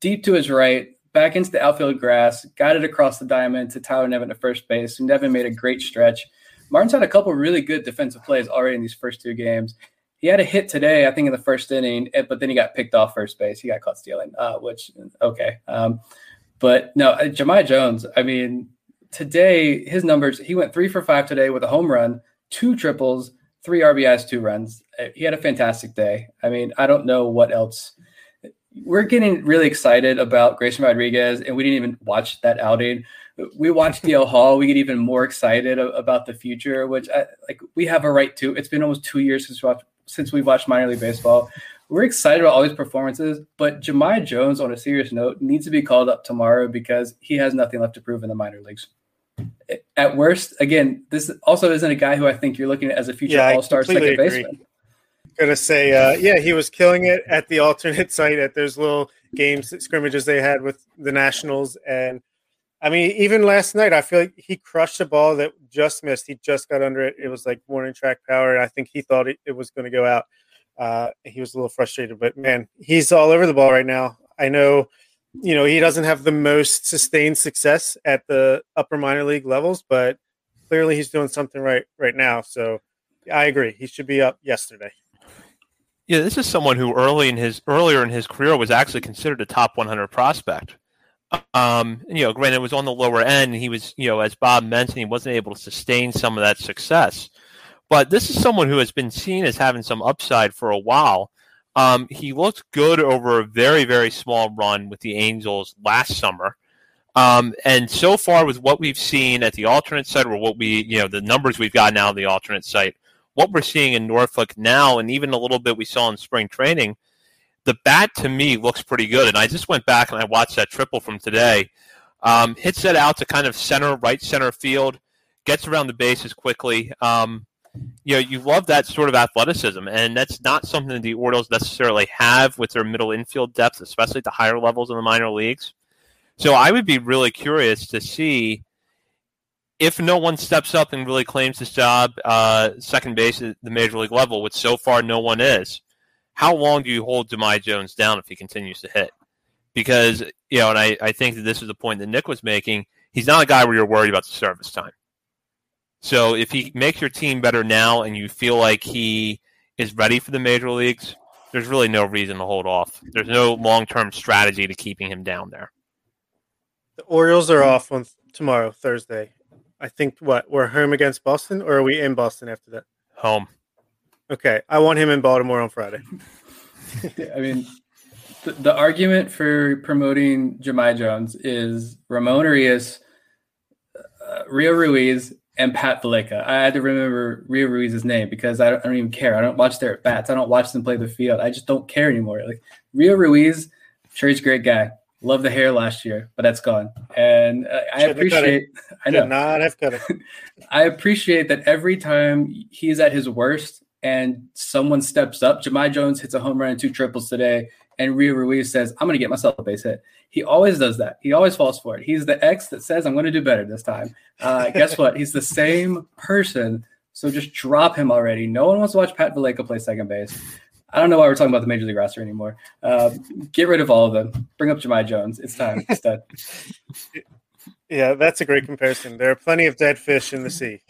deep to his right, back into the outfield grass, got it across the diamond to Tyler Nevin at first base. Nevin made a great stretch. Martin's had a couple really good defensive plays already in these first two games. He had a hit today, I think, in the first inning, eh, but then he got picked off first base. He got caught stealing, uh, which okay. Um, but no, uh, Jahmai Jones. I mean, today his numbers. He went three for five today with a home run, two triples, three RBIs, two runs. Uh, he had a fantastic day. I mean, I don't know what else we're getting really excited about Grayson Rodriguez, and we didn't even watch that outing. We watched DL Hall. We get even more excited about the future, which I, like we have a right to. It's been almost two years since we watched, since we watched minor league baseball. We're excited about all these performances, but Jahmai Jones, on a serious note, needs to be called up tomorrow because he has nothing left to prove in the minor leagues. At worst, again, this also isn't a guy who I think you're looking at as a future yeah, All Star second agree. baseman gonna say, uh, yeah, he was killing it at the alternate site at those little games scrimmages they had with the Nationals, and I mean, even last night, I feel like he crushed a ball that just missed. He just got under it. It was like warning track power, and I think he thought it, it was going to go out. Uh, he was a little frustrated, but man, he's all over the ball right now. I know, you know, he doesn't have the most sustained success at the upper minor league levels, but clearly he's doing something right right now. So I agree. He should be up yesterday. Yeah, this is someone who early in his earlier in his career was actually considered a top 100 prospect. Um, you know, granted, it was on the lower end. He was, you know, as Bob mentioned, he wasn't able to sustain some of that success. But this is someone who has been seen as having some upside for a while. Um, he looked good over a very, very small run with the Angels last summer. Um, and so far, with what we've seen at the alternate site, or what we, you know, the numbers we've got now, at the alternate site, what we're seeing in Norfolk now, and even a little bit we saw in spring training, the bat to me looks pretty good. And I just went back and I watched that triple from today. Um, hits that out to kind of center, right center field, gets around the bases quickly. Um, you know, you love that sort of athleticism, and that's not something the Orioles necessarily have with their middle infield depth, especially at the higher levels in the minor leagues. So I would be really curious to see if no one steps up and really claims this job, uh, second base at the major league level, which so far no one is. How long do you hold Jahmai Jones down if he continues to hit? Because you know, and I, I think that this is the point that Nick was making. He's not a guy where you're worried about the service time. So if he makes your team better now, and you feel like he is ready for the major leagues, there's really no reason to hold off. There's no long term strategy to keeping him down there. The Orioles are off on tomorrow, Thursday. I think what we're home against Boston, or are we in Boston after that? Home. Okay, I want him in Baltimore on Friday. I mean, the, the, argument for promoting Jahmai Jones is Ramon Urias, uh, Rio Ruiz, and Pat Valaika. I had to remember Rio Ruiz's name because I don't, I don't, even care. I don't watch their bats. I don't watch them play the field. I just don't care anymore. Like Rio Ruiz, sure he's a great guy. Love the hair last year, but that's gone. And uh, I appreciate. I know. not have cut it. I appreciate that every time he's at his worst and someone steps up. Jahmai Jones hits a home run and two triples today, and Rio Ruiz says, "I'm going to get myself a base hit." He always does that. He always falls for it. He's the X that says, "I'm going to do better this time." Uh, guess what? He's the same person. So just drop him already. No one wants to watch Pat Valaika play second base. I don't know why we're talking about the major league roster anymore. Uh, get rid of all of them. Bring up Jahmai Jones. It's time. It's done. Yeah, that's a great comparison. There are plenty of dead fish in the sea.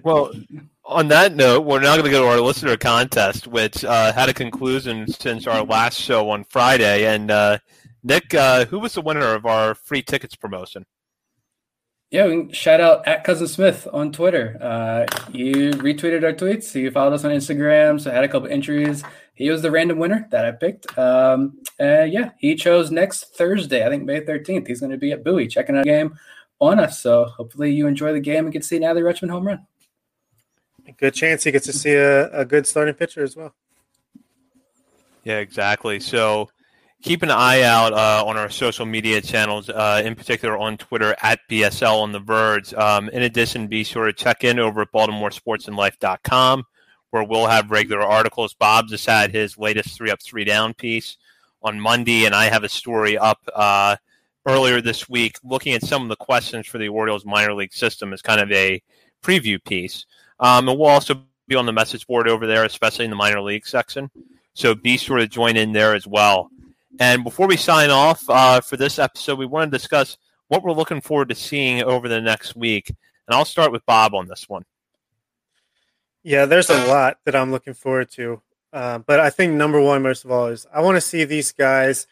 well, on that note, we're now going to go to our listener contest, which uh, had a conclusion since our last show on Friday. And uh, Nick, uh, who was the winner of our free tickets promotion? Yeah, shout out at Cousin Smith on Twitter. Uh, you retweeted our tweets. He followed us on Instagram, so I had a couple entries. He was the random winner that I picked. Um, and yeah, he chose next Thursday, I think May 13th. He's going to be at Bowie checking out a game on us. So hopefully you enjoy the game and get to see an Adley Rutschman home run. Good chance he gets to see a, a good starting pitcher as well. Yeah, exactly. So keep an eye out uh, on our social media channels, uh, in particular on Twitter at BSL on the Verge. Um, in addition, be sure to check in over at BaltimoreSportsAndLife.com, where we'll have regular articles. Bob just had his latest three up, three down piece on Monday, and I have a story up uh, earlier this week looking at some of the questions for the Orioles minor league system as kind of a preview piece. Um, and we'll also be on the message board over there, especially in the minor league section. So be sure to join in there as well. And before we sign off uh, for this episode, we want to discuss what we're looking forward to seeing over the next week. And I'll start with Bob on this one. Yeah, there's a lot that I'm looking forward to. Uh, but I think number one, most of all, is I want to see these guys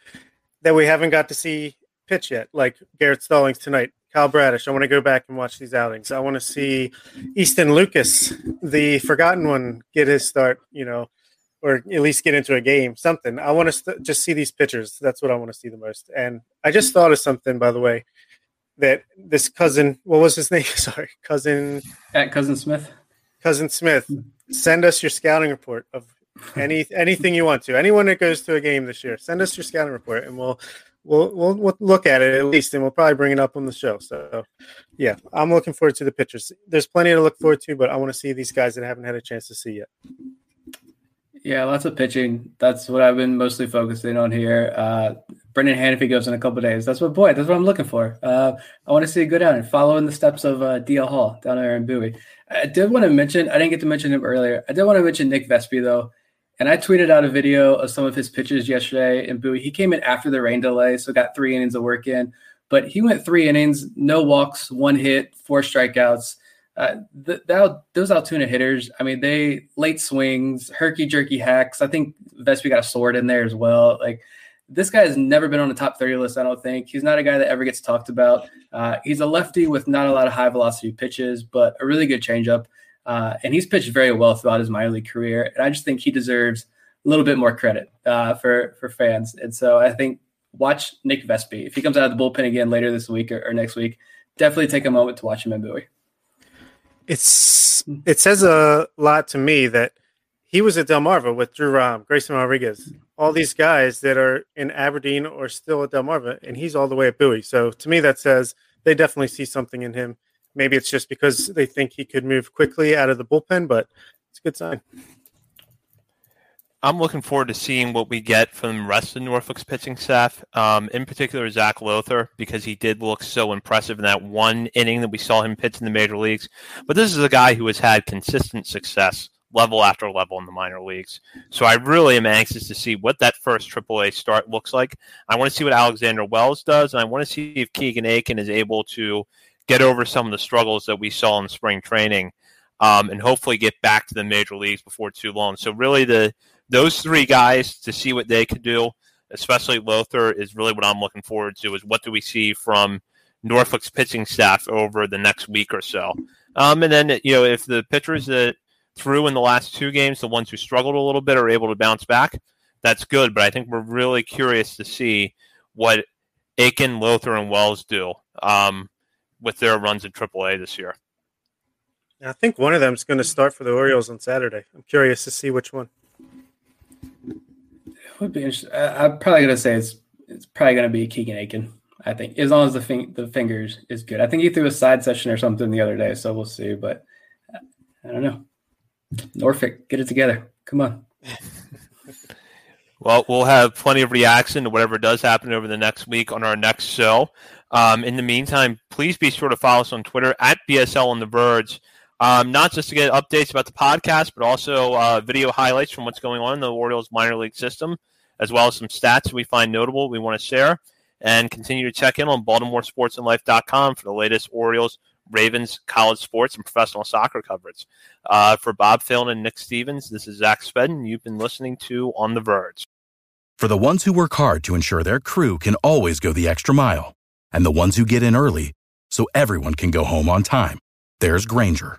that we haven't got to see pitch yet, like Garrett Stallings tonight, Kyle Bradish. I want to go back and watch these outings. I want to see Easton Lucas, the forgotten one, get his start, you know, or at least get into a game, something. I want to st- just see these pitchers. That's what I want to see the most. And I just thought of something, by the way, that this cousin, what was his name? Sorry, cousin. At Cousin Smith. Cousin Smith, hmm. send us your scouting report of any anything you want to. Anyone that goes to a game this year, send us your scouting report, and we'll we'll, we'll, we'll look at it at least, and we'll probably bring it up on the show. So, yeah, I'm looking forward to the pictures. There's plenty to look forward to, but I want to see these guys that I haven't had a chance to see yet. Yeah, lots of pitching. That's what I've been mostly focusing on here. Uh, Brenan Hanifee goes in a couple days. That's what, boy, that's what I'm looking for. Uh, I want to see a good outing, following the steps of uh, DL Hall down there in Bowie. I did want to mention, I didn't get to mention him earlier. I did want to mention Nick Vespi, though. And I tweeted out a video of some of his pitches yesterday in Bowie. He came in after the rain delay, so got three innings of work in. But he went three innings, no walks, one hit, four strikeouts. Uh, th- that, those Altoona hitters, I mean, they late swings, herky jerky hacks. I think Vespi got a sword in there as well. Like this guy has never been on the top 30 list, I don't think. He's not a guy that ever gets talked about. Uh, he's a lefty with not a lot of high velocity pitches, but a really good changeup. Uh, and he's pitched very well throughout his minor league career. And I just think he deserves a little bit more credit uh, for, for fans. And so I think watch Nick Vespi. If he comes out of the bullpen again later this week or, or next week, definitely take a moment to watch him in Bowie. It's it says a lot to me that he was at Delmarva with Drew Rom, Grayson Rodriguez, all these guys that are in Aberdeen or still at Delmarva, and he's all the way at Bowie. So to me, that says they definitely see something in him. Maybe it's just because they think he could move quickly out of the bullpen, but it's a good sign. I'm looking forward to seeing what we get from the rest of Norfolk's pitching staff, um, in particular Zach Lowther, because he did look so impressive in that one inning that we saw him pitch in the major leagues. But this is a guy who has had consistent success level after level in the minor leagues. So I really am anxious to see what that first AAA start looks like. I want to see what Alexander Wells does, and I want to see if Keegan Akin is able to get over some of the struggles that we saw in spring training, um, and hopefully get back to the major leagues before too long. So really, the those three guys to see what they could do, especially Lowther, is really what I'm looking forward to. Is what do we see from Norfolk's pitching staff over the next week or so? Um, and then you know if the pitchers that threw in the last two games, the ones who struggled a little bit are able to bounce back, that's good. But I think we're really curious to see what Akin, Lowther, and Wells do um, with their runs in AAA this year. I think one of them is going to start for the Orioles on Saturday. I'm curious to see which one. Would be interesting. I, am probably to say it's it's probably to be Keegan Akin. I think as long as the fing- the fingers is good. I think he threw a side session or something the other day, so we'll see. But I don't know. Norfolk, get it together. Come on. well, we'll have plenty of reaction to whatever does happen over the next week on our next show. Um, in the meantime, please be sure to follow us on Twitter at BSL on the Verge. Um, not just to get updates about the podcast, but also uh, video highlights from what's going on in the Orioles minor league system, as well as some stats we find notable we want to share. And continue to check in on BaltimoreSportsAndLife.com for the latest Orioles Ravens college sports and professional soccer coverage. Uh, for Bob Phil and Nick Stevens, this is Zach Spedden. You've been listening to On the Verge. For the ones who work hard to ensure their crew can always go the extra mile, and the ones who get in early so everyone can go home on time, there's Grainger,